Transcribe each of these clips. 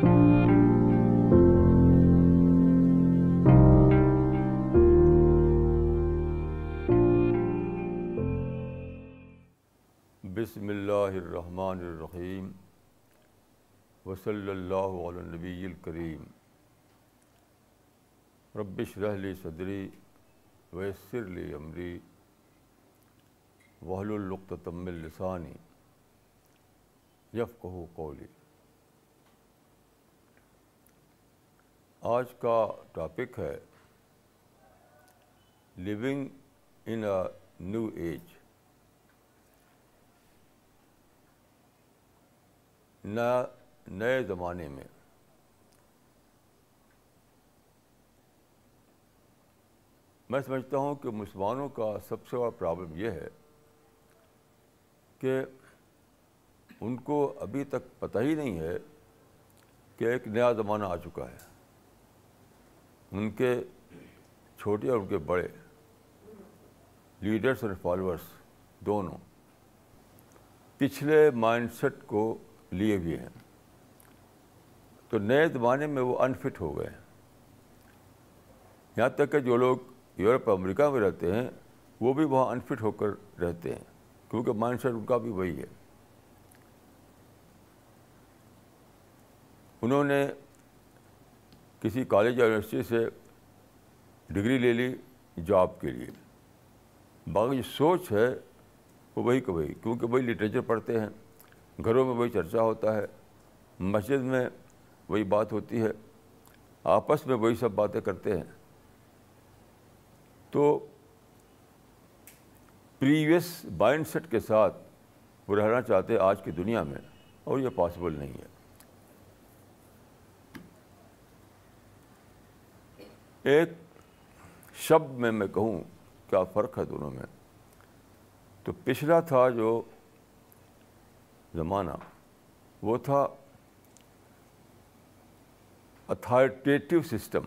بسم اللہ الرحمن الرحیم وصلی اللہ علی نبی الکریم ربش رحلی صدری ویسر لی عمری وحل القتم السانی یفقہ قولی آج کا ٹاپک ہے living in a new age نیا نئے زمانے میں میں سمجھتا ہوں کہ مسلمانوں کا سب سے بڑا پرابلم یہ ہے کہ ان کو ابھی تک پتہ ہی نہیں ہے کہ ایک نیا زمانہ آ چکا ہے۔ ان کے چھوٹے اور ان کے بڑے لیڈرس اور فالوورس دونوں پچھلے مائنڈ سیٹ کو لیے بھی ہیں۔ تو نئے زمانے میں وہ انفٹ ہو گئے۔ ہیں یہاں تک کہ جو لوگ یورپ امریکہ میں رہتے ہیں، وہ بھی وہاں انفٹ ہو کر رہتے ہیں، کیونکہ مائنڈ سیٹ ان کا بھی وہی ہے۔ انہوں نے کسی کالج یا یونیورسٹی سے ڈگری لے لی جاب کے لیے۔ باقی جو سوچ ہے وہ وہی کہ وہی، کیونکہ وہی لٹریچر پڑھتے ہیں، گھروں میں وہی چرچا ہوتا ہے، مسجد میں وہی بات ہوتی ہے، آپس میں وہی سب باتیں کرتے ہیں۔ تو پریویس مائنڈ سیٹ کے ساتھ وہ رہنا چاہتے ہیں آج کی دنیا میں، اور یہ پاسبل نہیں ہے۔ ایک شبد میں میں کہوں کیا فرق ہے دونوں میں؟ تو پچھلا تھا جو زمانہ، وہ تھا اتھارٹیٹیو سسٹم،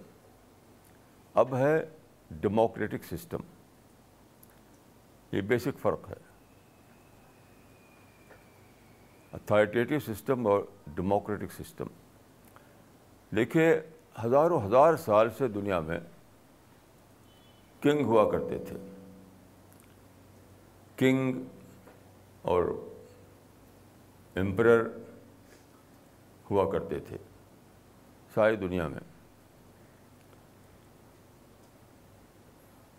اب ہے ڈیموکریٹک سسٹم۔ یہ بیسک فرق ہے۔ اتھارٹیٹیو سسٹم اور ڈیموکریٹک سسٹم۔ دیکھیے ہزاروں ہزار سال سے دنیا میں کنگ ہوا کرتے تھے۔ کنگ اور امپرر ہوا کرتے تھے ساری دنیا میں۔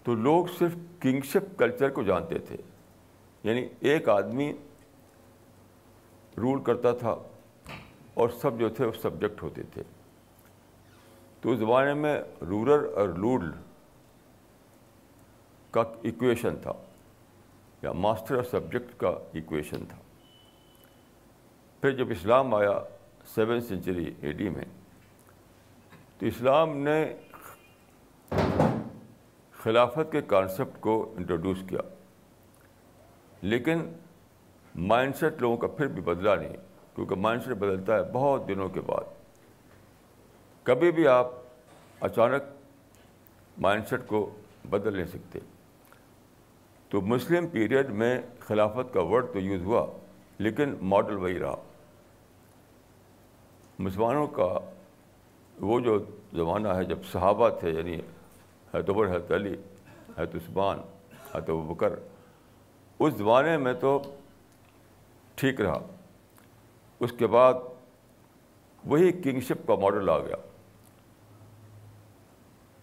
تو لوگ صرف کنگشپ کلچر کو جانتے تھے یعنی ایک آدمی رول کرتا تھا اور سب جو تھے وہ سبجیکٹ ہوتے تھے۔ تو اس زمانے میں رورر اور رولڈ کا ایکویشن تھا، یا ماسٹر اور سبجیکٹ کا ایکویشن تھا۔ پھر جب اسلام آیا سیون سینچری اے ڈی میں، تو اسلام نے خلافت کے کانسیپٹ کو انٹروڈیوس کیا۔ لیکن مائنڈ سیٹ لوگوں کا پھر بھی بدلا نہیں، کیونکہ مائنڈ سیٹ بدلتا ہے بہت دنوں کے بعد۔ کبھی بھی آپ اچانک مائنڈ سیٹ کو بدل نہیں سکتے۔ تو مسلم پیریڈ میں خلافت کا ورڈ تو یوز ہوا، لیکن ماڈل وہی رہا۔ مسلمانوں کا وہ جو زمانہ ہے، جب صحابہ تھے یعنی حید عمر حید علی حید عثمان حید بکر، اس زمانے میں تو ٹھیک رہا۔ اس کے بعد وہی کنگشپ کا ماڈل آ گیا۔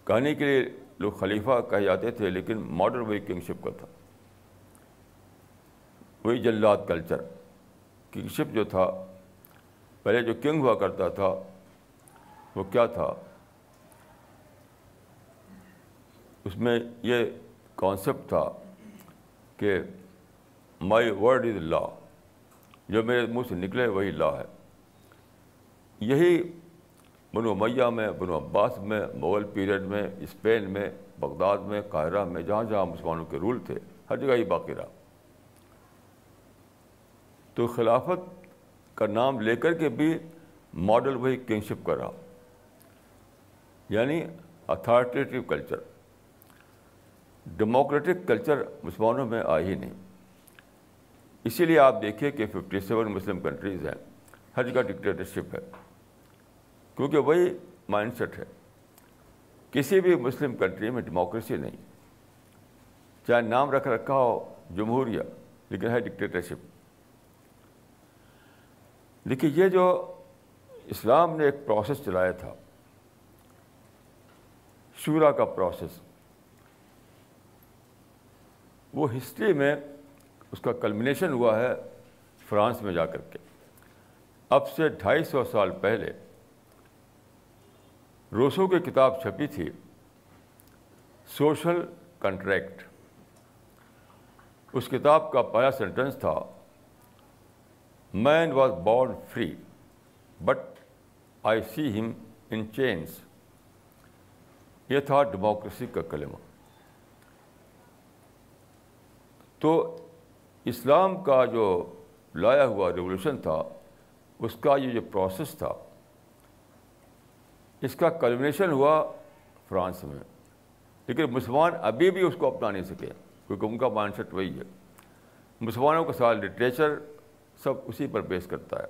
کہانی کے لیے لوگ خلیفہ کہے جاتے تھے، لیکن ماڈل وہی کنگشپ کا تھا۔ وہی جلات کلچر کنگشپ جو تھا، پہلے جو کنگ ہوا کرتا تھا، وہ کیا تھا؟ اس میں یہ کانسیپٹ تھا کہ مائی ورڈ از لا جو میرے منہ سے نکلے، وہی لا ہے۔ یہی بنو میاں میں بنو عباس میں، مغل پیریڈ میں، اسپین میں، بغداد میں، قاہرہ میں، جہاں جہاں مسلمانوں کے رول تھے، ہر جگہ ہی باقی رہا۔ تو خلافت کا نام لے کر کے بھی ماڈل وہی کنگشپ کا رہا۔ یعنی اتھارٹیٹیو کلچر ڈیموکریٹک کلچر مسلمانوں میں آ ہی نہیں۔ اسی لیے آپ دیکھیے کہ ففٹی سیون مسلم کنٹریز ہیں۔ ہر جگہ ڈکٹیٹرشپ ہے۔ کیونکہ وہی مائنڈ سیٹ ہے۔ کسی بھی مسلم کنٹری میں ڈیموکریسی نہیں۔ چاہے نام رکھ رکھا ہو جمہوریہ لیکن ہے ڈکٹیٹرشپ دیکھیے، یہ جو اسلام نے ایک پروسیس چلایا تھا، شورا کا پروسیس وہ ہسٹری میں اس کا کلمنیشن ہوا ہے فرانس میں جا کر کے۔ اب سے ڈھائی سو سال پہلے روسو کی کتاب چھپی تھی۔ Social contract. اس کتاب کا پہلا سینٹینس تھا۔ Man was born free but I see him in chains یہ تھا ڈیموکریسی کا کلمہ۔ تو اسلام کا جو لایا ہوا ریولیوشن تھا، اس کا یہ جو پروسیس تھا اس کا کلمنیشن ہوا فرانس میں۔ لیکن مسلمان ابھی بھی اس کو اپنا نہیں سکے، کیونکہ ان کا مائنڈ سیٹ وہی ہے۔ مسلمانوں کا سارا لٹریچر سب اسی پر بیس کرتا ہے۔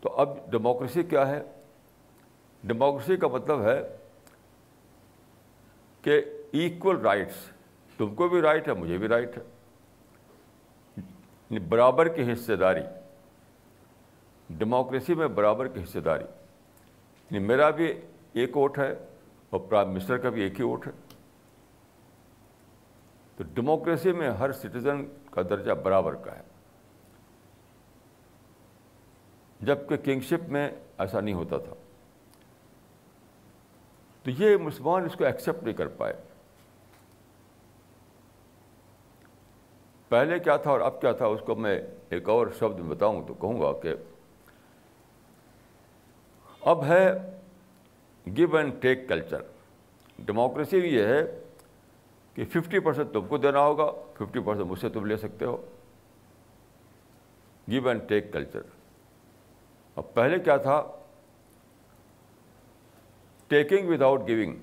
تو اب ڈیموکریسی کیا ہے؟ ڈیموکریسی کا مطلب ہے کہ ایکول رائٹس تم کو بھی رائٹ ہے، مجھے بھی رائٹ ہے۔ یعنی برابر کی حصے داری۔ ڈیموکریسی میں برابر کی حصے داری۔ یعنی میرا بھی ایک ووٹ ہے اور پرائم منسٹر کا بھی ایک ہی ووٹ ہے۔ تو ڈیموکریسی میں ہر سٹیزن کا درجہ برابر کا ہے۔ جبکہ کنگشپ میں ایسا نہیں ہوتا تھا۔ تو یہ مسلمان اس کو ایکسیپٹ نہیں کر پائے۔ پہلے کیا تھا اور اب کیا تھا اس کو میں ایک اور شبد میں بتاؤں تو کہوں گا کہ اب ہے go and take culture democracy بھی یہ ہے کہ ففٹی پرسینٹ تم کو دینا ہوگا ففٹی پرسینٹ مجھ سے تم لے سکتے ہو۔ گیو اینڈ ٹیک کلچر اب پہلے کیا تھا؟ ٹیکنگ وداؤٹ گیونگ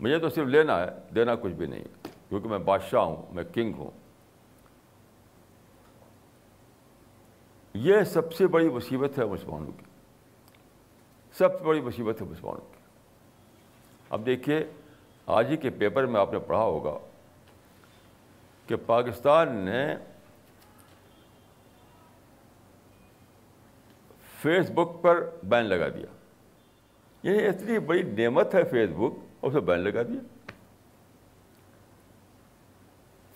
مجھے تو صرف لینا ہے، دینا کچھ بھی نہیں کیونکہ میں بادشاہ ہوں، میں کنگ ہوں۔ یہ سب سے بڑی مصیبت ہے مسلمانوں کی۔ سب سے بڑی مصیبت ہے مسلمانوں کی۔ اب دیکھیے، آج ہی کے پیپر میں آپ نے پڑھا ہوگا کہ پاکستان نے فیس بک پر بین لگا دیا۔ یہ اتنی بڑی نعمت ہے فیس بک اور اسے بین لگا دیا۔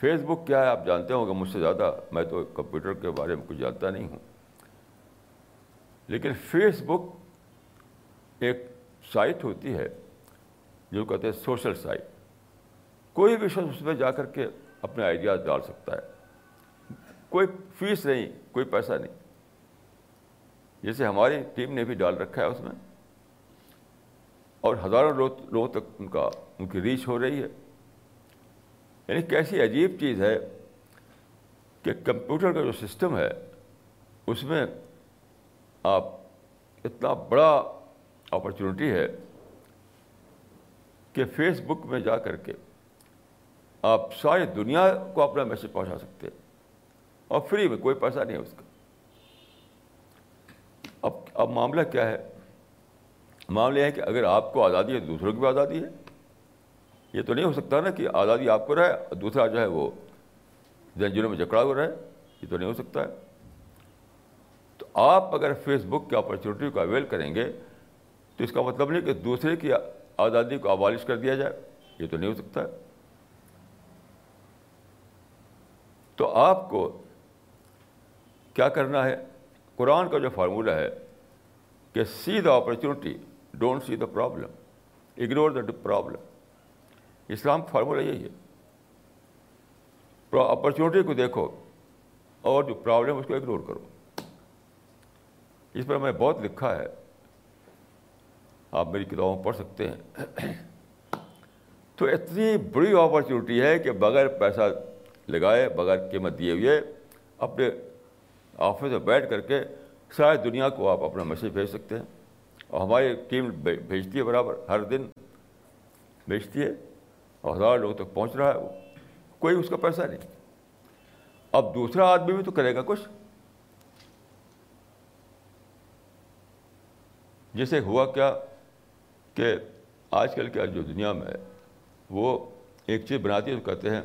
فیس بک کیا ہے؟ آپ جانتے ہوں گے، مجھ سے زیادہ۔ میں تو کمپیوٹر کے بارے میں کچھ جانتا نہیں ہوں۔ لیکن فیس بک ایک سائٹ ہوتی ہے جو کہتے ہیں سوشل سائٹ۔ کوئی بھی شخص اس میں جا کر کے اپنے آئیڈیاز ڈال سکتا ہے۔ کوئی فیس نہیں، کوئی پیسہ نہیں۔ جیسے ہماری ٹیم نے بھی ڈال رکھا ہے اس میں۔ اور ہزاروں لوگوں تک ان کا، ان کی ریچ ہو رہی ہے۔ یعنی کیسی عجیب چیز ہے کہ کمپیوٹر کا جو سسٹم ہے، اس میں آپ اتنا بڑا اپرچونیٹی ہے کہ فیس بک میں جا کر کے آپ ساری دنیا کو اپنا میسج پہنچا سکتے ہیں اور فری میں کوئی پیسہ نہیں ہے اس کا۔ اب اب معاملہ کیا ہے؟ معاملہ یہ ہے کہ اگر آپ کو آزادی ہے، دوسروں کی بھی آزادی ہے۔ یہ تو نہیں ہو سکتا نا کہ آزادی آپ کو رہے اور دوسرا جو ہے وہ زنجیروں میں جکڑا ہوا رہے۔ یہ تو نہیں ہو سکتا۔ ہے تو آپ اگر فیس بک کی اپرچونیٹی کو اویل کریں گے تو اس کا مطلب نہیں کہ دوسرے کی آزادی کو ابالش کر دیا جائے، یہ تو نہیں ہو سکتا۔ ہے تو آپ کو کیا کرنا ہے؟ قرآن کا جو فارمولہ ہے کہ see the opportunity don't see the problem ignore the problem اسلام کا فارمولہ یہی ہے۔ اپرچونیٹی کو دیکھو اور جو پرابلم اس کو اگنور کرو۔ اس پر میں بہت لکھا ہے۔ آپ میری کتابوں پڑھ سکتے ہیں۔ تو اتنی بڑی اپرچونیٹی ہے کہ بغیر پیسہ لگائے، بغیر قیمت دیے ہوئے اپنے آفس میں بیٹھ کر کے ساری دنیا کو آپ اپنا میسیج بھیج سکتے ہیں۔ اور ہماری ٹیم بھیجتی ہے برابر، ہر دن بھیجتی ہے۔ اور ہزار لوگوں تک پہنچ رہا ہے وہ۔ کوئی اس کا پیسہ نہیں۔ اب دوسرا آدمی بھی تو کرے گا کچھ۔ جیسے ہوا کیا کہ آج کل کے جو دنیا میں ہے وہ ایک چیز بناتی ہے تو کہتے ہیں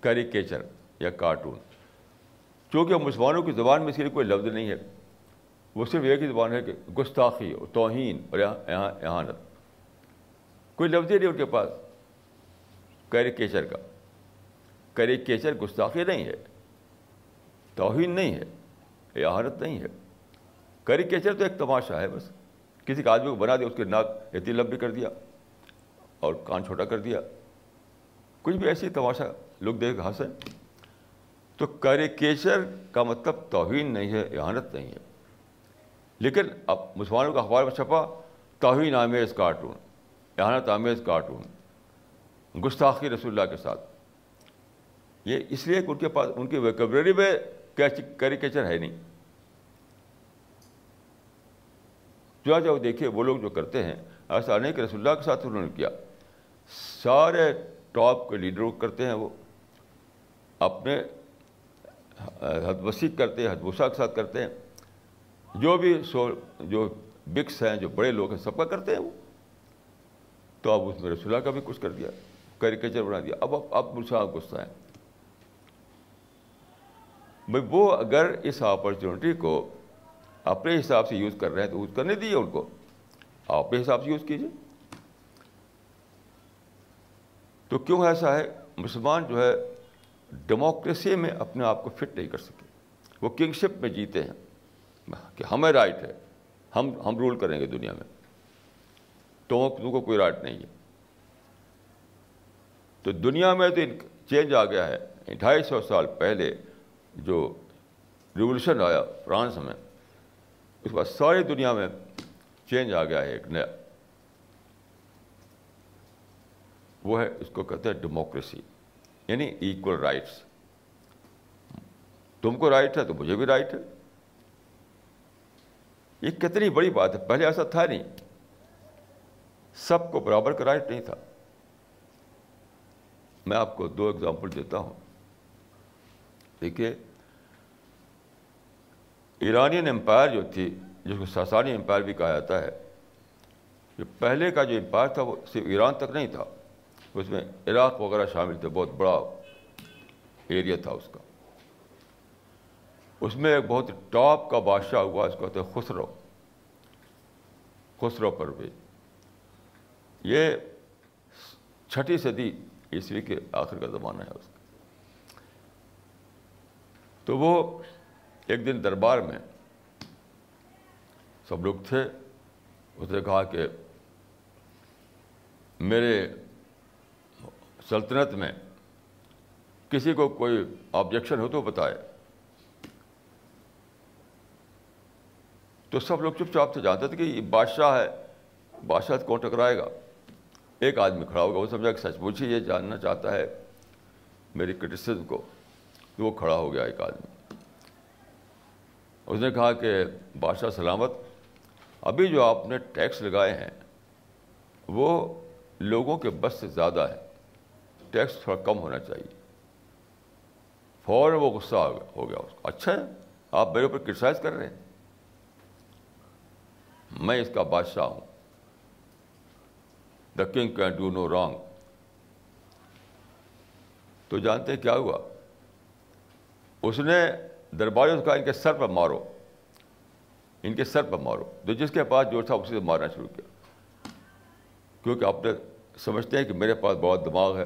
کیریکیچر یا کارٹون۔ چونکہ مسلمانوں کی زبان میں اس کے لیے کوئی لفظ نہیں ہے، وہ صرف ایک ہی زبان ہے کہ گستاخی اور توہین اور یہاں احانت۔ کوئی لفظ ہی نہیں ان کے پاس کیریکیچر کا۔ کیریکیچر گستاخی نہیں ہے، توہین نہیں ہے، احانت نہیں ہے۔ کیریکیچر تو ایک تماشا ہے بس۔ کسی کا آدمی کو بنا دیا، اس کے ناک اتنی لمبی کر دیا اور کان چھوٹا کر دیا۔ کچھ بھی ایسی تماشا، لوگ دیکھ ہنسیں تو کیریکیچر کا مطلب توہین نہیں ہے احانت نہیں ہے۔ لیکن اب مسلمانوں کا اخبار میں چھپا، توہین آمیز کارٹون احانت آمیز کارٹون، گستاخی رسول اللہ کے ساتھ۔ یہ اس لیے کہ ان کے پاس، ان کی ویکبرری میں کیریکیچر ہے نہیں۔ جو جو دیکھیے، وہ لوگ جو کرتے ہیں ایسا نہیں کہ رسول اللہ کے ساتھ انہوں نے کیا۔ سارے ٹاپ کے لیڈروں کرتے ہیں وہ۔ اپنے حد وسیع کرتے ہیں حدبوسا کے ساتھ کرتے ہیں۔ جو بھی سو، جو بکس ہیں، جو بڑے لوگ ہیں، سب کا کرتے ہیں وہ۔ تو اب اس میں رسول اللہ کا بھی کچھ کر دیا، کیریکیچر بنا دیا۔ اب اب اب مسا غصہ ہے۔ بھائی، وہ اگر اس اپرچونیٹی کو اپنے حساب سے یوز کر رہے ہیں تو یوز کرنے دیجیے ان کو۔ آپ اپنے حساب سے یوز کیجیے تو کیوں ایسا ہے؟ مسلمان جو ہے ڈیموکریسی میں اپنے آپ کو فٹ نہیں کر سکے۔ وہ کنگشپ میں جیتے ہیں۔ کہ ہمیں رائٹ ہے۔ ہم ہم رول کریں گے دنیا میں۔ تو تم کو کوئی رائٹ نہیں ہے۔ تو دنیا میں تو چینج آ گیا ہے۔ ڈھائی سو سال پہلے جو ریولیوشن آیا فرانس میں اس بعد ساری دنیا میں چینج آ گیا ہے، ایک نیا۔ وہ ہے، اس کو کہتے ہیں ڈیموکریسی یعنی ایکول رائٹس تم کو رائٹ ہے تو مجھے بھی رائٹ ہے۔ یہ کتنی بڑی بات ہے، پہلے ایسا تھا نہیں۔ سب کو برابر کا رائٹ نہیں تھا۔ میں آپ کو دو ایگزامپل دیتا ہوں۔ دیکھیے ایرانین امپائر جو تھی، جس کو ساسانی امپائر بھی کہا جاتا ہے، جو پہلے کا جو امپائر تھا، وہ صرف ایران تک نہیں تھا، اس میں عراق وغیرہ شامل تھے، بہت بڑا ایریا تھا اس کا۔ اس میں ایک بہت ٹاپ کا بادشاہ ہوا، اس کو کہتے ہیں خسرو۔ خسرو پرویز یہ چھٹی صدی عیسوی کے آخر کا زمانہ ہے اس کا۔ تو وہ ایک دن دربار میں سب لوگ تھے، اس نے کہا کہ میرے سلطنت میں کسی کو کوئی آبجیکشن ہو تو بتائے۔ تو سب لوگ چپ چاپ سے جانتے تھے کہ یہ بادشاہ ہے، بادشاہ کون ٹکرائے گا؟ ایک آدمی کھڑا ہوگا، وہ سمجھا کہ سچ پوچھی یہ جاننا چاہتا ہے میری کرٹیسزم کو، تو وہ کھڑا ہو گیا ایک آدمی۔ اس نے کہا کہ بادشاہ سلامت، ابھی جو آپ نے ٹیکس لگائے ہیں، وہ لوگوں کے بس سے زیادہ ہے۔ ٹیکس تھوڑا کم ہونا چاہیے۔ فوراً وہ غصہ ہو گیا اس کو اچھا ہے، آپ میرے اوپر کرٹیسائز کر رہے ہیں۔ میں اس کا بادشاہ ہوں۔ The king can do no wrong تو جانتے کیا ہوا؟ اس نے درباریوں سے کہا، ان کے سر پر مارو۔ ان کے سر پر مارو۔ تو جس کے پاس جو تھا، اسی سے مارنا شروع کیا۔ کیونکہ آپ نے سمجھتے ہیں کہ میرے پاس بہت دماغ ہے،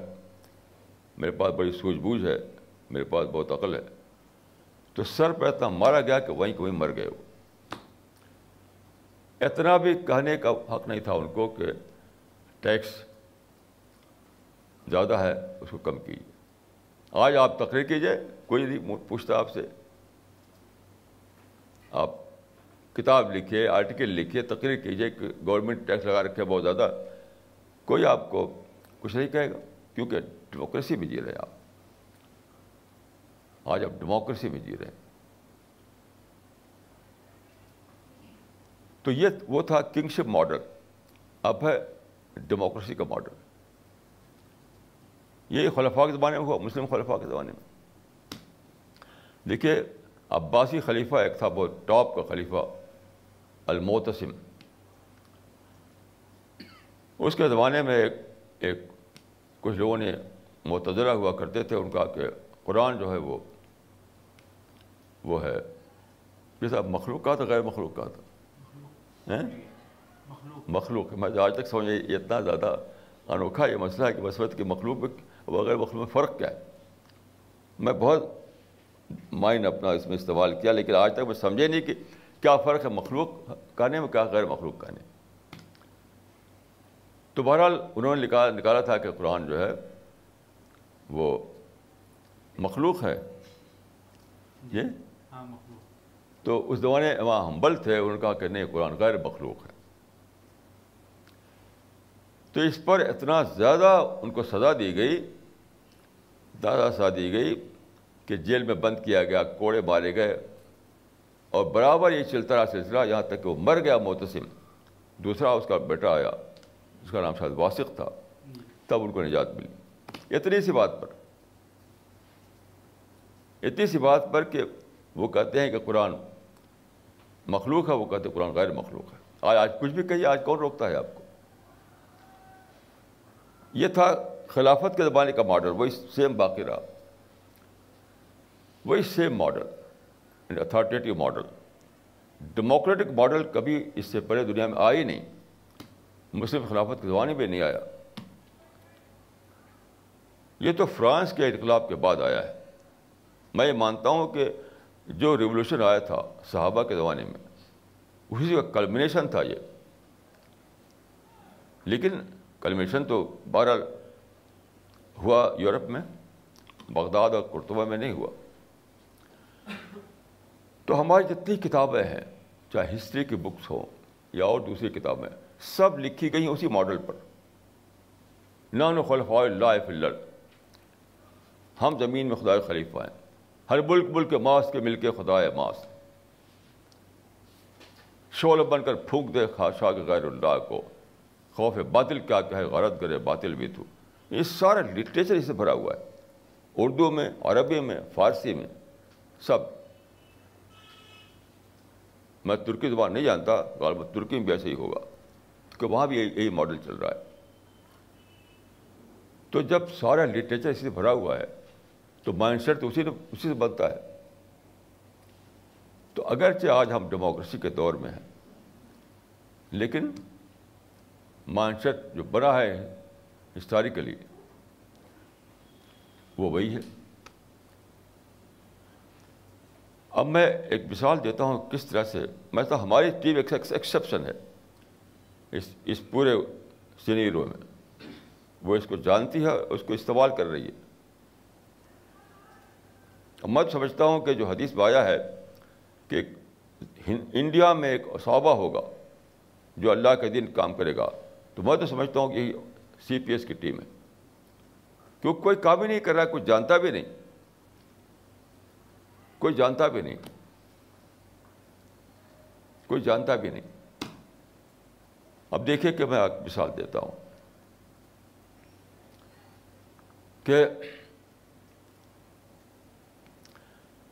میرے پاس بڑی سوجھ بوجھ ہے، میرے پاس بہت عقل ہے۔ تو سر پہ اتنا مارا گیا کہ وہیں وہیں مر گئے وہ۔ اتنا بھی کہنے کا حق نہیں تھا ان کو کہ ٹیکس زیادہ ہے، اس کو کم کیجیے۔ آج آپ تقریر کیجیے، کوئی نہیں پوچھتا آپ سے۔ آپ کتاب لکھیے آرٹیکل لکھیے، تقریر کیجیے، کہ گورنمنٹ ٹیکس لگا رکھے بہت زیادہ، کوئی آپ کو کچھ نہیں کہے گا، کیونکہ ڈیموکریسی میں جی رہے آپ۔ آج آپ ڈیموکریسی میں جی رہے ہیں۔ تو یہ وہ تھا کنگشپ ماڈل اب ہے ڈیموکریسی کا ماڈل یہ خلفاء کے زمانے میں ہوا، مسلم خلفاء کے زمانے میں۔ دیکھیے عباسی خلیفہ ایک تھا بہت ٹاپ کا خلیفہ الموتسم اس کے زمانے میں ایک ایک کچھ لوگوں نے متضرہ ہوا کرتے تھے، ان کا کہ قرآن جو ہے وہ وہ ہے۔ جیسا مخلوقات غیر مخلوقات۔ مخلوق۔ میں آج تک سمجھ، یہ اتنا زیادہ انوکھا یہ مسئلہ ہے کہ مسورت کی مخلوق وغیرہ مخلوق میں فرق کیا ہے؟ میں بہت مائنڈ اپنا اس میں استعمال کیا لیکن آج تک میں سمجھے نہیں کہ کیا فرق ہے مخلوق کہنے میں کیا غیر مخلوق کہنے تو بہرحال انہوں نے نکالا نکالا تھا کہ قرآن جو ہے وہ مخلوق ہے۔ یہ؟ ہاں، تو اس زمانے وہاں ہمبل تھے انہوں نے کہا کہ نہیں قرآن غیر مخلوق ہے۔ تو اس پر اتنا زیادہ ان کو سزا دی گئی زیادہ سزا دی گئی کہ جیل میں بند کیا گیا، کوڑے مارے گئے۔ اور برابر یہ چلتا رہا سلسلہ، یہاں تک کہ وہ مر گیا موتسم دوسرا اس کا بیٹا آیا، اس کا نام شاید واسق تھا۔ تب ان کو نجات ملی۔ اتنی سی بات پر۔ اتنی سی بات پر کہ وہ کہتے ہیں کہ قرآن مخلوق ہے، وہ کہتے ہیں قرآن غیر مخلوق ہے۔ آج آج کچھ بھی کہیے، آج کون روکتا ہے آپ کو؟ یہ تھا خلافت کے زمانے کا ماڈل، وہی سیم باقی رہا۔ وہی same model authoritative model democratic model کبھی اس سے پہلے دنیا میں آئی نہیں. مسلم خلافت کے زمانے میں نہیں آیا. یہ تو فرانس کے انقلاب کے بعد آیا ہے. میں یہ مانتا ہوں کہ جو ریولیوشن آیا تھا صحابہ کے زمانے میں، اسی کا کلمنیشن تھا یہ. لیکن کلمنیشن تو بہرحال ہوا یورپ میں، بغداد اور کرتبہ میں نہیں ہوا. تو ہماری جتنی کتابیں ہیں، چاہے ہسٹری کی بکس ہوں یا اور دوسری کتابیں، سب لکھی گئی اسی ماڈل پر۔ نان خلفاء اللہ فلر ہم زمین میں خدا خلیفہ ہیں۔ ہر ملک ملک کے ماس کے مل کے خدا ماس۔ شول بن کر پھونک دے خاشا کے غیر اللہ کو۔ خوف باطل کیا کہے غرض کرے، باطل بھی تو۔ یہ سارا لٹریچر اس سے بھرا ہوا ہے۔ اردو میں، عربی میں، فارسی میں۔ سب۔ میں ترکی زبان نہیں جانتا غالب ترکی میں بھی ایسے ہی ہوگا۔ کہ وہاں بھی یہی ماڈل چل رہا ہے۔ تو جب سارا لٹریچر اسی سے بھرا ہوا ہے، تو مائنڈ سیٹ تو اسی اسی سے بنتا ہے۔ تو اگرچہ آج ہم ڈیموکریسی کے دور میں ہیں، لیکن مائنڈ سیٹ جو بنا ہے ہسٹوریکلی وہ وہی ہے۔ اب میں ایک مثال دیتا ہوں کس طرح سے، میں تو ہماری ٹیم ایک ایکسیپشن ہے اس اس پورے سینیرو میں۔ وہ اس کو جانتی ہے، اس کو استعمال کر رہی ہے۔ میں سمجھتا ہوں کہ جو حدیث بایا ہے کہ انڈیا میں ایک صحابہ ہوگا جو اللہ کے دن کام کرے گا، تو میں تو سمجھتا ہوں کہ سی پی ایس کی ٹیم ہے۔ کیونکہ کوئی کام ہی نہیں کر رہا ہے کچھ جانتا بھی نہیں۔ کوئی جانتا بھی نہیں۔ کوئی جانتا بھی نہیں۔ اب دیکھیے کہ میں مثال دیتا ہوں کہ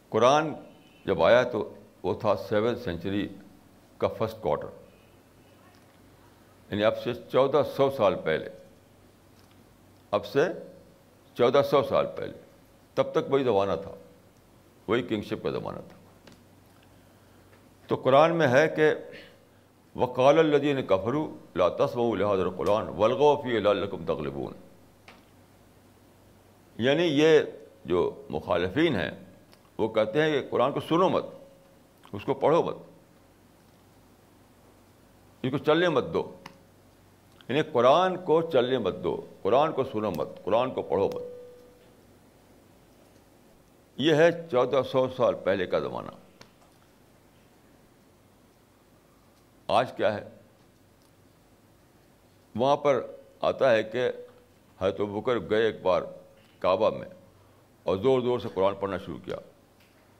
قرآن جب آیا تو وہ تھا سیون سینچری کا فسٹ کوارٹر۔ یعنی اب سے چودہ سو سال پہلے۔ اب سے چودہ سو سال پہلے۔ تب تک وہی زمانہ تھا۔ وہی کنگشپ کا زمانہ تھا۔ تو قرآن میں ہے کہ وقال الدین کفرو لا تسم لحاظ قرآن ولغفی الکم تغلبون۔ یعنی یہ جو مخالفین ہیں، وہ کہتے ہیں کہ قرآن کو سنو مت، اس کو پڑھو مت، اس کو چلنے مت دو۔ یعنی قرآن کو چلنے مت دو، قرآن کو سنو مت، قرآن کو پڑھو مت۔ یہ ہے چودہ سو سال پہلے کا زمانہ۔ آج کیا ہے؟ وہاں پر آتا ہے کہ حضرت بکر گئے ایک بار کعبہ میں اور زور زور سے قرآن پڑھنا شروع کیا۔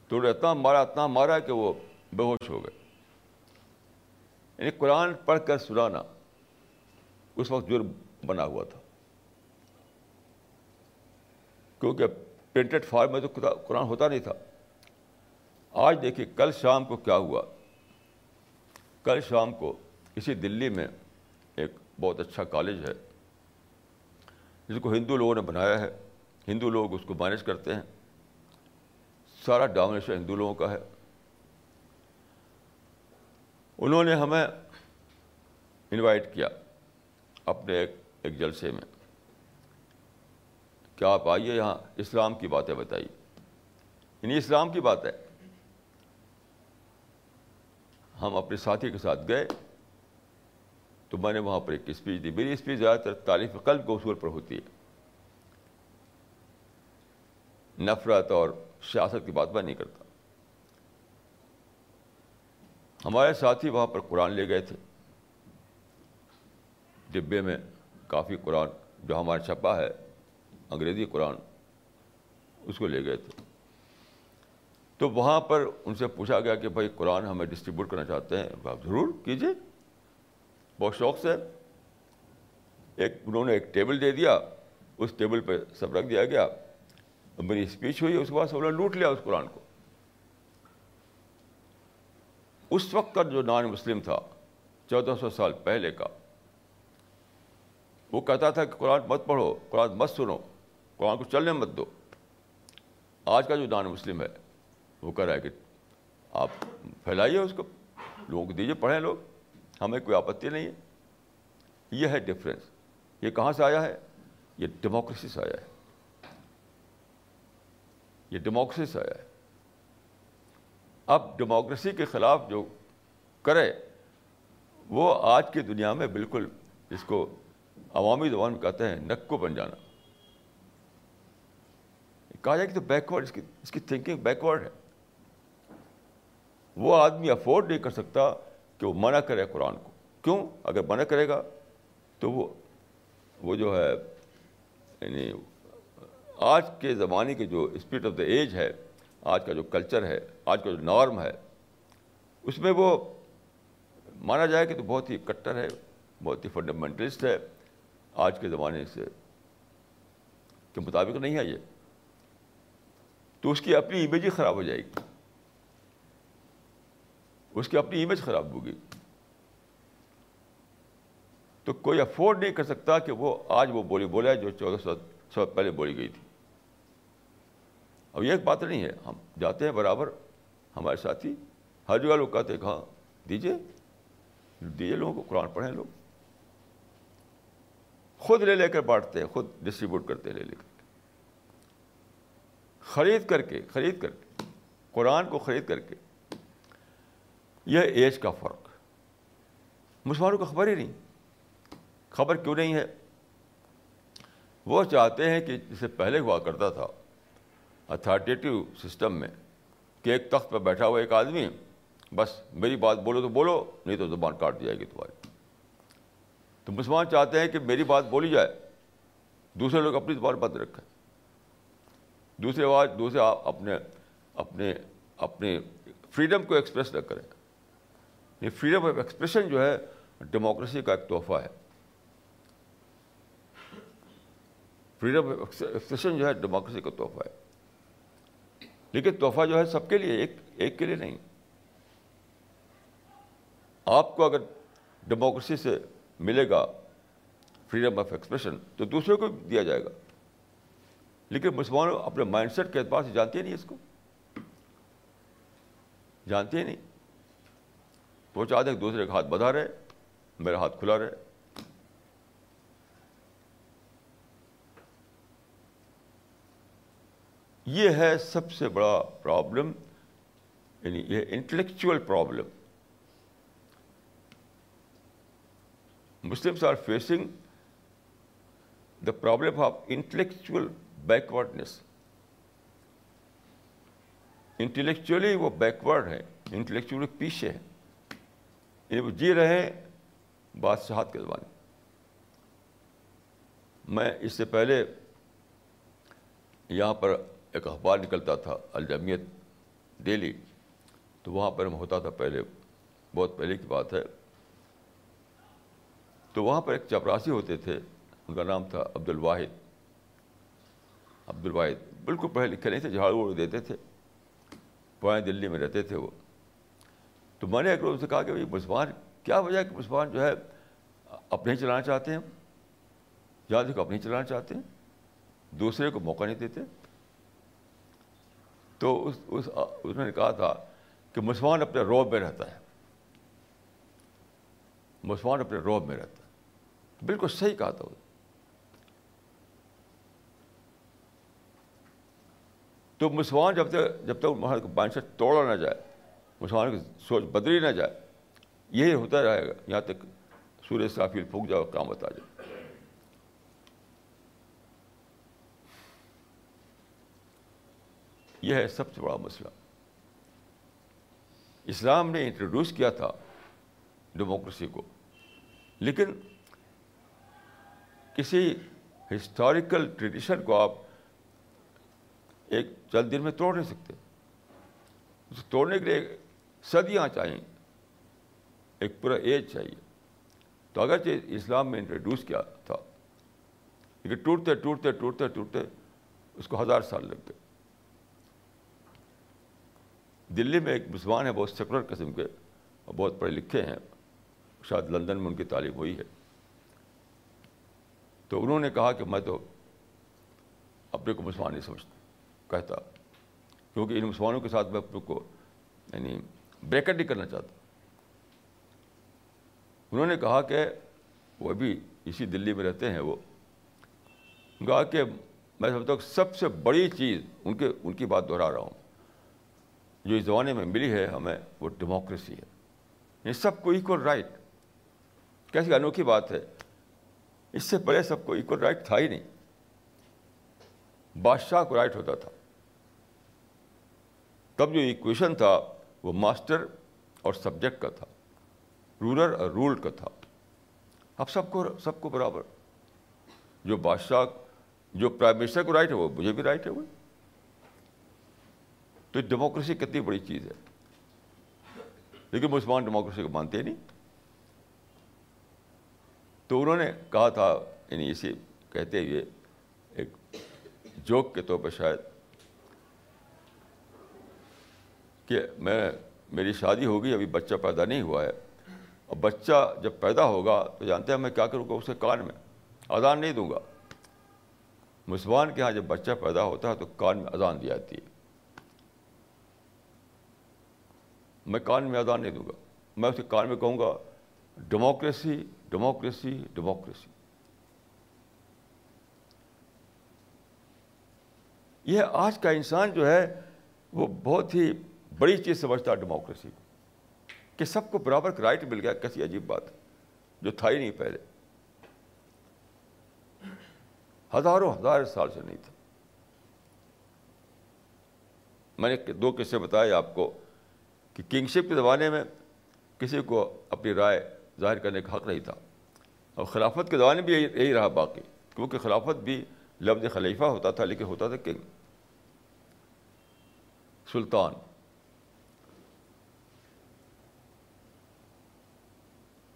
تو اتنا مارا اتنا مارا کہ وہ بے ہوش ہو گئے۔ یعنی قرآن پڑھ کر سنانا اس وقت جرم بنا ہوا تھا۔ کیونکہ پرنٹڈ فارم میں تو قرآن ہوتا نہیں تھا۔ آج دیکھیے، کل شام کو کیا ہوا؟ کل شام کو اسی دلی میں ایک بہت اچھا کالج ہے، جس کو ہندو لوگوں نے بنایا ہے۔ ہندو لوگ اس کو مینیج کرتے ہیں۔ سارا ڈومنیشن ہندو لوگوں کا ہے۔ انہوں نے ہمیں انوائٹ کیا اپنے ایک ایک جلسے میں۔ کہ آپ آئیے یہاں اسلام کی باتیں بتائیے۔ یعنی اسلام کی بات ہے۔ ہم اپنے ساتھی کے ساتھ گئے تو میں نے وہاں پر ایک اسپیچ دی۔ میری اسپیچ زیادہ تر تعریف قلب کے اصول پر ہوتی ہے۔ نفرت اور سیاست کی بات میں نہیں کرتا۔ ہمارے ساتھی وہاں پر قرآن لے گئے تھے۔ ڈبے میں کافی قرآن جو ہمارا چھپا ہے۔ انگریزی قرآن، اس کو لے گئے تھے۔ تو وہاں پر ان سے پوچھا گیا کہ بھائی قرآن ہمیں ڈسٹریبیوٹ کرنا چاہتے ہیں آپ ضرور کیجیے۔ بہت شوق سے ایک، انہوں نے ایک ٹیبل دے دیا، اس ٹیبل پہ سب رکھ دیا گیا۔ میری اسپیچ ہوئی، اس کے بعد سب نے لوٹ لیا اس قرآن کو۔ اس وقت کا جو نان مسلم تھا، چودہ سو سال پہلے کا، وہ کہتا تھا کہ قرآن مت پڑھو، قرآن مت سنو۔ قرآن کو چلنے مت دو۔ آج کا جو نان مسلم ہے، وہ کہہ رہا ہے کہ آپ پھیلائیے اس کو۔ لوگوں کو دیجیے، پڑھیں لوگ۔ ہمیں کوئی آپتی نہیں ہے۔ یہ ہے ڈفرینس یہ کہاں سے آیا ہے؟ یہ ڈیموکریسی سے آیا ہے۔ یہ ڈیموکریسی سے آیا ہے۔ اب ڈیموکریسی کے خلاف جو کرے، وہ آج کی دنیا میں بالکل اس کو عوامی زبان میں کہتے ہیں نکو بن جانا۔ کہا جائے کہ تو بیکورڈ اس کی اس کی تھنکنگ بیکورڈ ہے۔ وہ آدمی افورڈ نہیں کر سکتا کہ وہ منع کرے قرآن کو۔ کیوں؟ اگر منع کرے گا تو وہ وہ جو ہے یعنی آج کے زمانے کی جو اسپرٹ آف دا ایج ہے، آج کا جو کلچر ہے، آج کا جو نارم ہے، اس میں وہ مانا جائے کہ تو بہت ہی کٹر ہے، بہت ہی فنڈامنٹلسٹ ہے۔ آج کے زمانے سے کے مطابق نہیں ہے یہ۔ تو اس کی اپنی امیج ہی خراب ہو جائے گی۔ اس کی اپنی امیج خراب ہوگی۔ تو کوئی افورڈ نہیں کر سکتا کہ وہ آج وہ بولی بولے جو چودہ سو سو پہلے بولی گئی تھی۔ اب یہ ایک بات نہیں ہے۔ ہم جاتے ہیں برابر، ہمارے ساتھی، ہر جگہ لوگ کہتے ہیں کہ ہاں دیجیے دیجیے لوگوں کو، قرآن پڑھیں لوگ۔ خود لے لے کر بانٹتے ہیں، خود ڈسٹریبیوٹ کرتے ہیں لے لے کر۔ خرید کر کے، خرید کر کے، قرآن کو خرید کر کے، یہ ایج کا فرق۔ مسلمانوں کو خبر ہی نہیں۔ خبر کیوں نہیں ہے؟ وہ چاہتے ہیں کہ جسے پہلے ہوا کرتا تھا اتھارٹیٹیو سسٹم میں، کہ ایک تخت پہ بیٹھا ہوا ایک آدمی، بس میری بات بولو تو بولو، نہیں تو زبان کاٹ دی جائے گی تمہاری۔ تو مسلمان چاہتے ہیں کہ میری بات بولی جائے، دوسرے لوگ اپنی زبان بند رکھیں۔ دوسرے بات دوسرے اپنے اپنے اپنے فریڈم کو ایکسپریس نہ کریں۔ یہ فریڈم آف ایکسپریشن جو ہے ڈیموکریسی کا ایک تحفہ ہے۔ فریڈم آف ایکسپریشن جو ہے ڈیموکریسی کا تحفہ ہے۔ لیکن تحفہ جو ہے، سب کے لیے ایک ایک کے لیے نہیں۔ آپ کو اگر ڈیموکریسی سے ملے گا فریڈم آف ایکسپریشن تو دوسرے کو دیا جائے گا۔ لیکن مسلمان اپنے مائنڈ سیٹ کے اعتبار سے جانتے نہیں اس کو۔ جانتے ہی نہیں۔ وہ چاہتے ہیں دوسرے کا ہاتھ بدھا رہے، میرا ہاتھ کھلا رہے۔ یہ ہے سب سے بڑا پرابلم یعنی یہ intellectual problem Muslims are facing the problem of intellectual backwardness. Intellectually وہ بیکورڈ ہے، انٹلیکچولی پیچھے ہے۔ یعنی وہ جی رہے ہیں، بادشاہت کے زمانے۔ میں اس سے پہلے یہاں پر ایک اخبار نکلتا تھا الجمیت ڈیلی تو وہاں پر میں ہوتا تھا پہلے، بہت پہلے کی بات ہے۔ تو وہاں پر ایک چپراسی ہوتے تھے، ان کا نام تھا عبد الواحد عبد الواحد بالکل پڑھے لکھے نہیں تھے جھاڑو وڑو دیتے تھے پرانی دلی میں رہتے تھے وہ۔ تو میں نے ایک روز سے کہا کہ بھائی، مسلمان، کیا وجہ ہے کہ مسلمان جو ہے اپنے ہی چلانا چاہتے ہیں؟ جہاں دیکھو اپنے ہی چلانا چاہتے ہیں، دوسرے کو موقع نہیں دیتے۔ تو اس اس اس نے کہا تھا کہ مسلمان اپنے روب میں رہتا ہے۔ مسلمان اپنے روب میں رہتا ہے۔ بالکل صحیح کہا تھا وہ۔ تو مسلمان جب تک جب تک وہاں کا سیٹ توڑا نہ جائے، مسلمان کی سوچ بدلی نہ جائے، یہی ہوتا رہے گا۔ یہاں تک سورج صافی پھونک جاؤ، قیامت آ جائے۔ یہ ہے سب سے بڑا مسئلہ۔ اسلام نے انٹروڈیوس کیا تھا ڈیموکریسی کو، لیکن کسی ہسٹوریکل ٹریڈیشن کو آپ ایک چند دن میں توڑ نہیں سکتے۔ اسے توڑنے کے لیے صدیاں چاہیے ایک پورا ایج چاہیے۔ تو اگرچہ اسلام میں انٹروڈیوس کیا تھا، لیکن ٹوٹتے ٹوٹتے ٹوٹتے ٹوٹتے اس کو ہزار سال لگ گئے دلی میں ایک مسلمان ہے بہت سیکولر قسم کے اور بہت پڑھے لکھے ہیں۔ شاید لندن میں ان کی تعلیم ہوئی ہے۔ تو انہوں نے کہا کہ میں تو اپنے کو مسلمان نہیں سمجھتا۔ کہتا، کیونکہ ان مسلمانوں کے ساتھ میں اپنے کو یعنی بریکٹ نہیں کرنا چاہتا۔ انہوں نے کہا کہ وہ ابھی اسی دلی میں رہتے ہیں وہ۔ کہا کہ میں سمجھتا ہوں سب سے بڑی چیز ان کے، ان کی بات دہرا رہا ہوں۔ جو اس زمانے میں ملی ہے ہمیں وہ ڈیموکریسی ہے۔ یہ سب کو ایکول رائٹ کیسی انوکھی بات ہے۔ اس سے پہلے سب کو ایکول رائٹ تھا ہی نہیں۔ بادشاہ کو رائٹ ہوتا تھا۔ تب جو ایکویشن تھا وہ ماسٹر اور سبجیکٹ کا تھا رولر اور رول کا تھا۔ اب سب کو سب کو برابر۔ جو بادشاہ، جو پرائم منسٹر کو رائٹ ہے، وہ مجھے بھی رائٹ ہے۔ وہ۔ تو ڈیموکریسی کتنی بڑی چیز ہے۔ لیکن مسلمان ڈیموکریسی کو مانتے نہیں۔ تو انہوں نے کہا تھا یعنی اسے کہتے ہوئے ایک جوک کے طور پہ شاید کہ میں، میری شادی ہوگی، ابھی بچہ پیدا نہیں ہوا ہے۔ اور بچہ جب پیدا ہوگا تو جانتے ہیں میں کیا کروں گا، اسے کان میں اذان نہیں دوں گا۔ مسلمان کے یہاں جب بچہ پیدا ہوتا ہے تو کان میں اذان دی جاتی ہے۔ میں کان میں اذان نہیں دوں گا۔ میں اسے کان میں کہوں گا، ڈیموکریسی ڈیموکریسی ڈیموکریسی۔ یہ آج کا انسان جو ہے وہ بہت ہی بڑی چیز سمجھتا ہے ڈیموکریسی کو، کہ سب کو برابر رائٹ مل گیا، کیسی عجیب بات، جو تھا ہی نہیں پہلے۔ ہزاروں ہزار سال سے نہیں تھا۔ میں نے دو قصے بتائے آپ کو کہ کنگشپ کے زمانے میں کسی کو اپنی رائے ظاہر کرنے کا حق نہیں تھا۔ اور خلافت کے زمانے بھی یہی رہا باقی، کیونکہ خلافت بھی لفظ خلیفہ ہوتا تھا، لیکن ہوتا تھا کنگ سلطان۔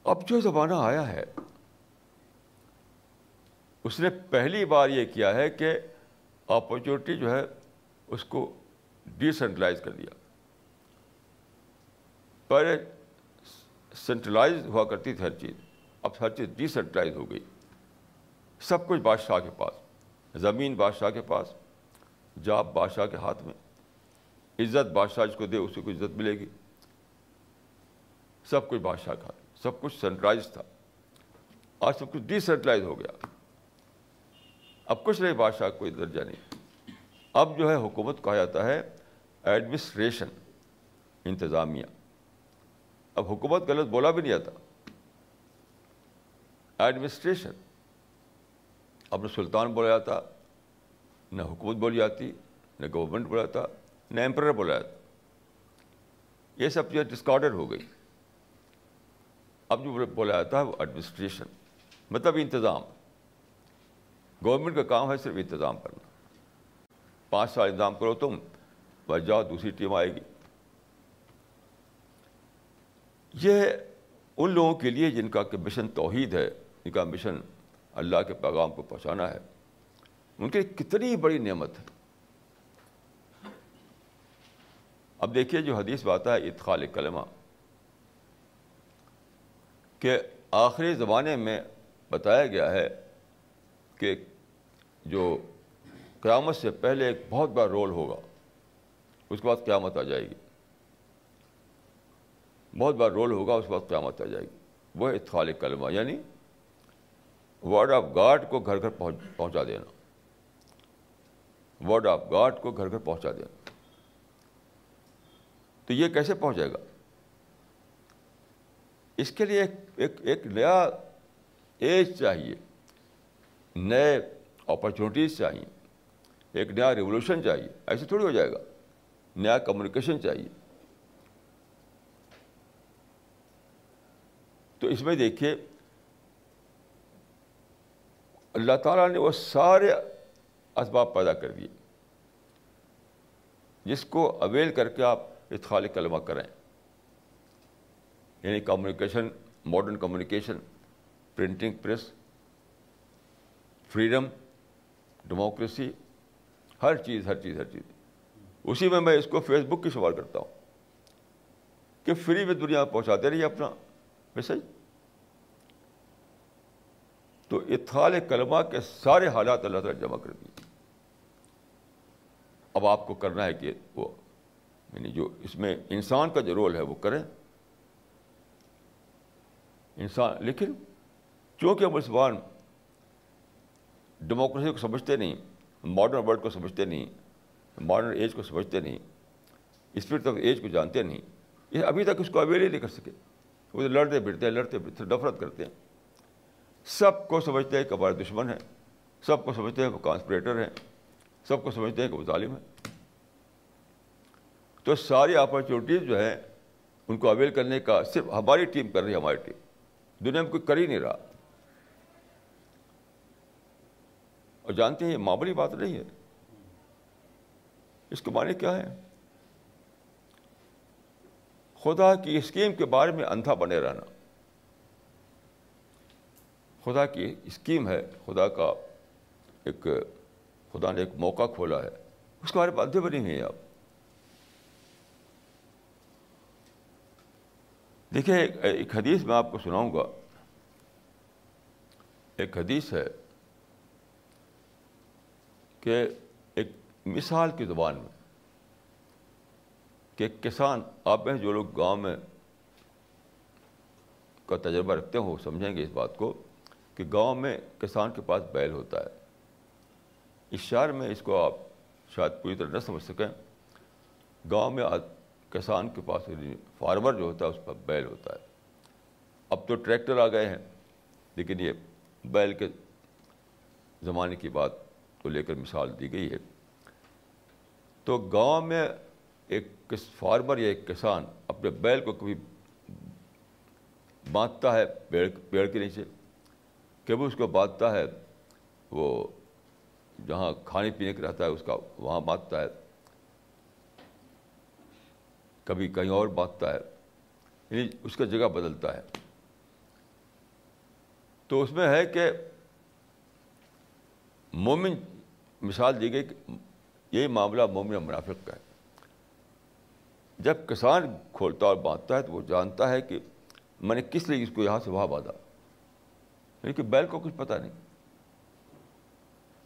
اب جو زمانہ آیا ہے، اس نے پہلی بار یہ کیا ہے کہ اپرچونیٹی جو ہے، اس کو ڈی سینٹرلائز کر دیا۔ پہلے سینٹرلائز ہوا کرتی تھی ہر چیز، اب ہر چیز ڈی سینٹرلائز ہو گئی۔ سب کچھ بادشاہ کے پاس، زمین بادشاہ کے پاس، جاب بادشاہ کے ہاتھ میں۔ عزت بادشاہ جس کو دے، اسے کو عزت ملے گی۔ سب کچھ بادشاہ کا سب کچھ سینٹرلائز تھا۔ آج سب کچھ ڈیسینٹرلائز ہو گیا۔ اب کچھ نہیں، بادشاہ کوئی درجہ نہیں۔ اب جو ہے حکومت کہا جاتا ہے ایڈمنسٹریشن انتظامیہ۔ اب حکومت غلط بولا بھی نہیں آتا ایڈمنسٹریشن اب نہ سلطان بولا جاتا، نہ حکومت بولی جاتی، نہ گورنمنٹ بولا جاتا، نہ امپرر بولا جاتا۔ یہ سب چیزیں ڈسکارڈر ہو گئی۔ اب جو بولا جاتا ہے وہ ایڈمنسٹریشن مطلب انتظام. گورنمنٹ کا کام ہے صرف انتظام کرنا. پانچ سال انتظام کرو تم، بس جاؤ، دوسری ٹیم آئے گی. یہ ان لوگوں کے لیے جن کا کہ مشن توحید ہے، جن کا مشن اللہ کے پیغام کو پہنچانا ہے، ان کی کتنی بڑی نعمت ہے. اب دیکھیے جو حدیث بات ہے اتخال کلمہ. کہ آخری زمانے میں بتایا گیا ہے کہ جو قیامت سے پہلے ایک بہت بڑا رول ہوگا، اس کے بعد قیامت آ جائے گی۔ بہت بڑا رول ہوگا، اس کے بعد قیامت آ جائے گی۔ وہ اتخال کلمہ یعنی ورڈ آف گاڈ کو گھر گھر پہنچا دینا۔ ورڈ آف گاڈ کو گھر گھر پہنچا دینا۔ تو یہ کیسے پہنچے گا؟ اس کے لیے ایک ایک نیا ایج چاہیے، نئے اپرچونیٹیز چاہیے، ایک نیا ریولیوشن چاہیے، ایسے تھوڑی ہو جائے گا، نیا کمیونیکیشن چاہیے۔ تو اس میں دیکھیے، اللہ تعالیٰ نے وہ سارے اسباب پیدا کر دیے، جس کو اویل کر کے آپ اتخال کلمہ کریں۔ یعنی communication modern communication printing press freedom democracy ہر چیز ہر چیز ہر چیز۔ اسی میں میں اس کو فیس بک کی سوال کرتا ہوں کہ فری میں دنیا پہنچاتے رہیے اپنا؟ میسج تو اتحال کلمہ کے سارے حالات اللہ تعالیٰ جمع کر دیے۔ اب آپ کو کرنا ہے کہ وہ یعنی جو اس میں انسان کا جو رول ہے وہ کریں۔ انسان لیکن چونکہ مسلمان ڈیموکریسی کو سمجھتے نہیں ماڈرن ورلڈ کو سمجھتے نہیں ماڈرن ایج کو سمجھتے نہیں اسپرٹ آف ایج کو جانتے نہیں، یہ ابھی تک اس کو اویل ہی نہیں کر سکے۔ وہ لڑتے پھرتے ہیں، لڑتے پھرتے نفرت کرتے ہیں۔ سب کو سمجھتے ہیں کہ ہمارے دشمن ہیں، سب کو سمجھتے ہیں کہ وہ کانسپریٹر ہیں، سب کو سمجھتے ہیں کہ وہ ظالم ہیں۔ تو ساری اپرچونیٹیز جو ہیں، ان کو اویل کرنے کا صرف ہماری ٹیم کر رہی ہے، ہماری ٹیم دنیا میں کوئی کر ہی نہیں رہا۔ اور جانتے ہیں یہ معمولی بات نہیں ہے۔ اس کے معنی کیا ہے؟ خدا کی اسکیم کے بارے میں اندھا بنے رہنا۔ خدا کی اسکیم ہے، خدا کا ایک، خدا نے ایک موقع کھولا ہے۔ اس کے بارے میں اندھے بنے ہوئے ہیں آپ۔ دیکھیے ایک حدیث میں آپ کو سناؤں گا۔ ایک حدیث ہے کہ ایک مثال کی زبان میں کہ کسان، آپ میں جو لوگ گاؤں میں کا تجربہ رکھتے ہوں وہ سمجھیں گے اس بات کو کہ گاؤں میں کسان کے پاس بیل ہوتا ہے۔ اس شہر میں اس کو آپ شاید پوری طرح نہ سمجھ سکیں۔ گاؤں میں کسان کے پاس فارمر جو ہوتا ہے، اس پر بیل ہوتا ہے۔ اب تو ٹریکٹر آ گئے ہیں، لیکن یہ بیل کے زمانے کی بات کو لے کر مثال دی گئی ہے۔ تو گاؤں میں ایک فارمر یا ایک کسان اپنے بیل کو کبھی باندھتا ہے، پیڑ پیڑ کے نیچے کبھی اس کو باندھتا ہے، وہ جہاں کھانے پینے کا رہتا ہے، اس کا وہاں باندھتا ہے۔ کبھی کہیں اور باندھتا ہے یعنی اس کا جگہ بدلتا ہے۔ تو اس میں ہے کہ مومن، مثال دی گئی کہ یہی معاملہ مومن منافق کا ہے۔ جب کسان کھولتا اور باندھتا ہے تو وہ جانتا ہے کہ میں نے کس لیے اس کو یہاں سے وہاں باندھا۔ یعنی کہ بیل کو کچھ پتہ نہیں۔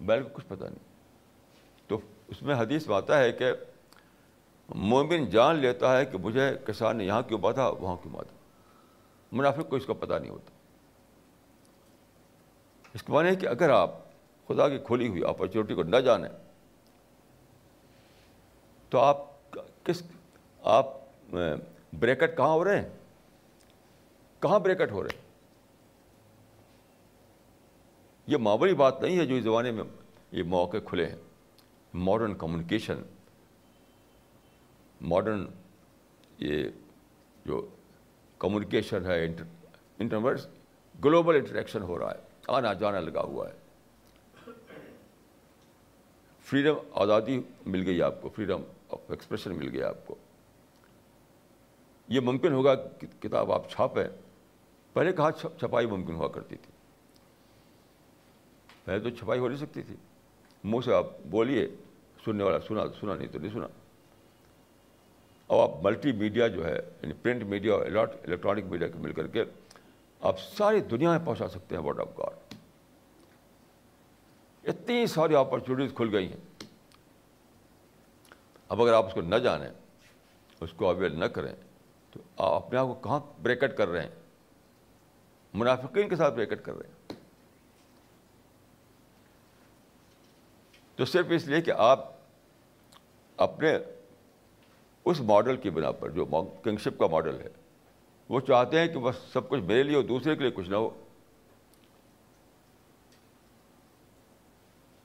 بیل کو کچھ پتہ نہیں۔ تو اس میں حدیث میں آتا ہے کہ مومن جان لیتا ہے کہ مجھے کسان نے یہاں کیوں باندھا، وہاں کیوں باندھا۔ منافق کو اس کا پتہ نہیں ہوتا۔ اس کے معنی ہے کہ اگر آپ خدا کی کھولی ہوئی اپرچونیٹی کو نہ جانیں، تو آپ کس، آپ بریکٹ کہاں ہو رہے ہیں؟ کہاں بریکٹ ہو رہے ہیں؟ یہ معمولی بات نہیں ہے جو اس زمانے میں یہ مواقع کھلے ہیں۔ ماڈرن کمیونیکیشن ماڈرن یہ جو کمیونیکیشن ہے انٹرورس گلوبل انٹریکشن ہو رہا ہے، آنا جانا لگا ہوا ہے۔ فریڈم آزادی مل گئی آپ کو فریڈم آف ایکسپریشن مل گیا آپ کو۔ یہ ممکن ہوگا کتاب آپ چھاپیں۔ پہلے کہاں چھپائی ممکن ہوا کرتی تھی؟ پہلے تو چھپائی ہو نہیں سکتی تھی۔ منہ سے آپ بولیے، سننے والا سنا سنا نہیں تو نہیں سنا۔ اب آپ ملٹی میڈیا جو ہے یعنی پرنٹ میڈیا اور الیکٹرانک میڈیا کے مل کر کے آپ ساری دنیا میں پہنچا سکتے ہیں ورڈ آف گاڈ اتنی ساری اپرچونیٹیز کھل گئی ہیں۔ اب اگر آپ اس کو نہ جانیں، اس کو اویل نہ کریں، تو آپ اپنے آپ کو کہاں بریکٹ کر رہے ہیں؟ منافقین کے ساتھ بریکٹ کر رہے ہیں۔ تو صرف اس لیے کہ آپ اپنے اس ماڈل کی بنا پر، جو کنگشپ کا ماڈل ہے، وہ چاہتے ہیں کہ بس سب کچھ میرے لیے ہو دوسرے کے لیے کچھ نہ ہو۔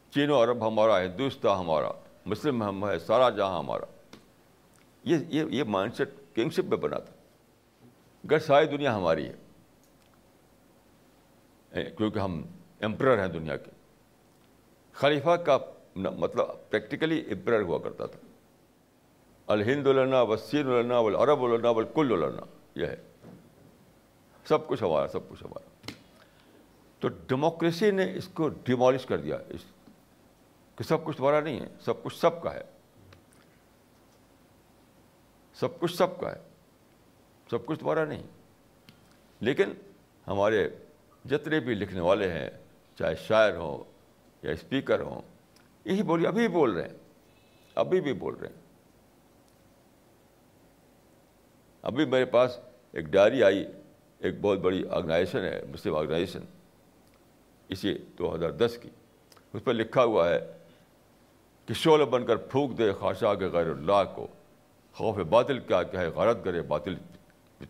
چین و عرب ہمارا، ہندوستان ہمارا، مسلم ہم ہے سارا جہاں ہمارا۔ یہ یہ یہ مائنڈ سیٹ کنگشپ میں بنا تھا۔ گر ساری دنیا ہماری ہے۔ کیونکہ ہم امپرر ہیں دنیا کے۔ خلیفہ کا مطلب پریکٹیکلی امپرر ہوا کرتا تھا۔ الہند النا وسین النا العرب النا الکل النا یہ ہے۔ سب کچھ ہمارا، سب کچھ ہمارا۔ تو ڈیموکریسی نے اس کو ڈیمالش کر دیا، اس کہ سب کچھ تمہارا نہیں ہے، سب کچھ سب کا ہے۔ سب کچھ سب کا ہے، سب کچھ تمہارا نہیں۔ لیکن ہمارے جتنے بھی لکھنے والے ہیں، چاہے شاعر ہوں یا اسپیکر ہوں، یہی بولی ابھی بول رہے ہیں، ابھی بھی بول رہے ہیں۔ ابھی میرے پاس ایک ڈائری آئی، ایک بہت بڑی آرگنائزیشن ہے، مسلم آرگنائزیشن، اسی دو ہزار دس کی۔ اس پر لکھا ہوا ہے کہ شعلہ بن کر پھونک دے خاشا کے غیر اللہ کو، خوف باطل کیا کہ ہے غارت کرے باطل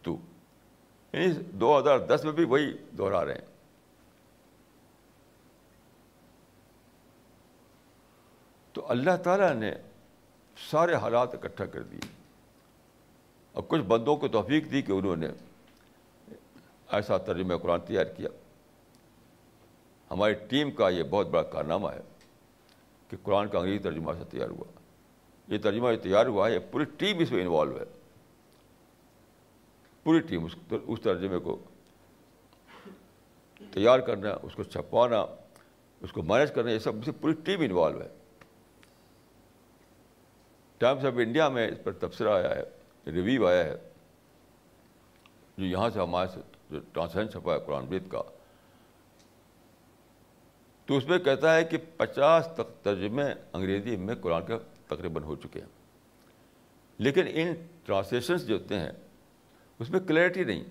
تو یعنی دو ہزار دس میں بھی وہی دہرا رہے ہیں۔ تو اللہ تعالیٰ نے سارے حالات اکٹھا کر دیے۔ اور کچھ بندوں کو توفیق دی کہ انہوں نے ایسا ترجمہ قرآن تیار کیا۔ ہماری ٹیم کا یہ بہت بڑا کارنامہ ہے کہ قرآن کا انگریزی ترجمہ سے تیار ہوا۔ یہ ترجمہ جو تیار ہوا ہے یہ پوری ٹیم اس میں انوالو ہے۔ پوری ٹیم اس اس ترجمے کو تیار کرنا، اس کو چھپوانا، اس کو مینیج کرنا، یہ سب سے پوری ٹیم انوالو ہے۔ ٹائمس آف انڈیا میں اس پر تبصرہ آیا ہے۔ ریویو آیا ہے، جو یہاں سے ہمارے سے جو ٹرانسلیشن چھپا ہے قرآن برید کا، تو اس میں کہتا ہے کہ پچاس تک ترجمے انگریزی میں قرآن کے تقریباً ہو چکے ہیں۔ لیکن ان ٹرانسلیشنس جو ہوتے ہیں، اس میں کلیئرٹی نہیں،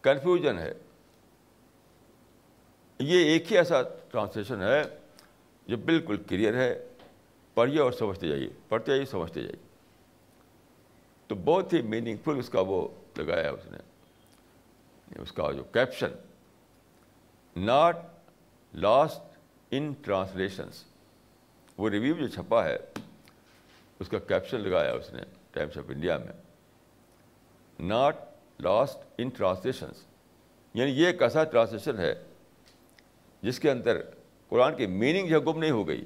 کنفیوژن ہے۔ یہ ایک ہی ایسا ٹرانسلیشن ہے جو بالکل کلیئر ہے، پڑھیے اور سمجھتے جائیے، پڑھتے جائیے، سمجھتے جائیے۔ تو بہت ہی میننگ فل اس کا وہ لگایا اس نے۔ اس کا جو caption not lost in translations وہ ریویو جو چھپا ہے، اس کا کیپشن لگایا اس نے ٹائمس آف انڈیا میں۔ ناٹ لاسٹ ان ٹرانسلیشنس یعنی یہ ایک ایسا ٹرانسلیشن ہے، جس کے اندر قرآن کی میننگ جو گم نہیں ہو گئی۔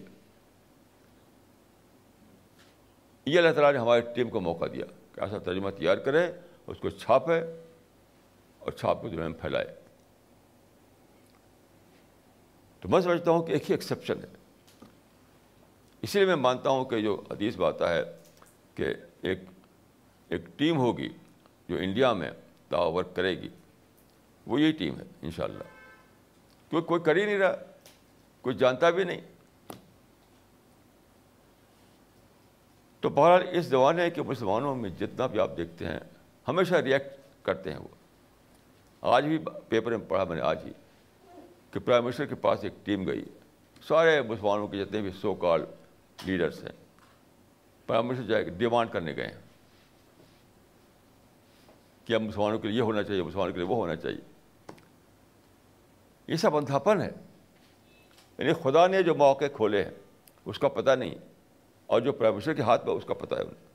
یہ اللہ تعالیٰ نے ہماری ٹیم کو موقع دیا۔ ایسا ترجمہ تیار کرے اس کو چھاپے اور چھاپ کو دنیا میں پھیلائے تو میں سمجھتا ہوں کہ ایک ہی ایکسیپشن ہے۔ اسی لیے میں مانتا ہوں کہ جو حدیث بات ہے کہ ایک ایک ٹیم ہوگی جو انڈیا میں دعا ورک کرے گی، وہ یہی ٹیم ہے انشاءاللہ۔ کیونکہ کوئی کر ہی نہیں رہا، کوئی جانتا بھی نہیں۔ تو بہرحال اس زمانے کے مسلمانوں میں جتنا بھی آپ دیکھتے ہیں، ہمیشہ ریئیکٹ کرتے ہیں وہ۔ آج بھی پیپر میں پڑھا میں نے آج ہی کہ پرائم منسٹر کے پاس ایک ٹیم گئی۔ سارے مسلمانوں کے جتنے بھی سو کال لیڈرس ہیں پرائم منسٹر جائے ڈیمانڈ کرنے گئے ہیں کہ اب مسلمانوں کے لیے یہ ہونا چاہیے، مسلمانوں کے لیے وہ ہونا چاہیے۔ یہ سب اندھاپن ہے۔ یعنی خدا نے جو موقع کھولے ہیں، اس کا پتہ نہیں۔ اور جو پرائم منسٹر کے ہاتھ میں اس کا پتہ ہے انہیں۔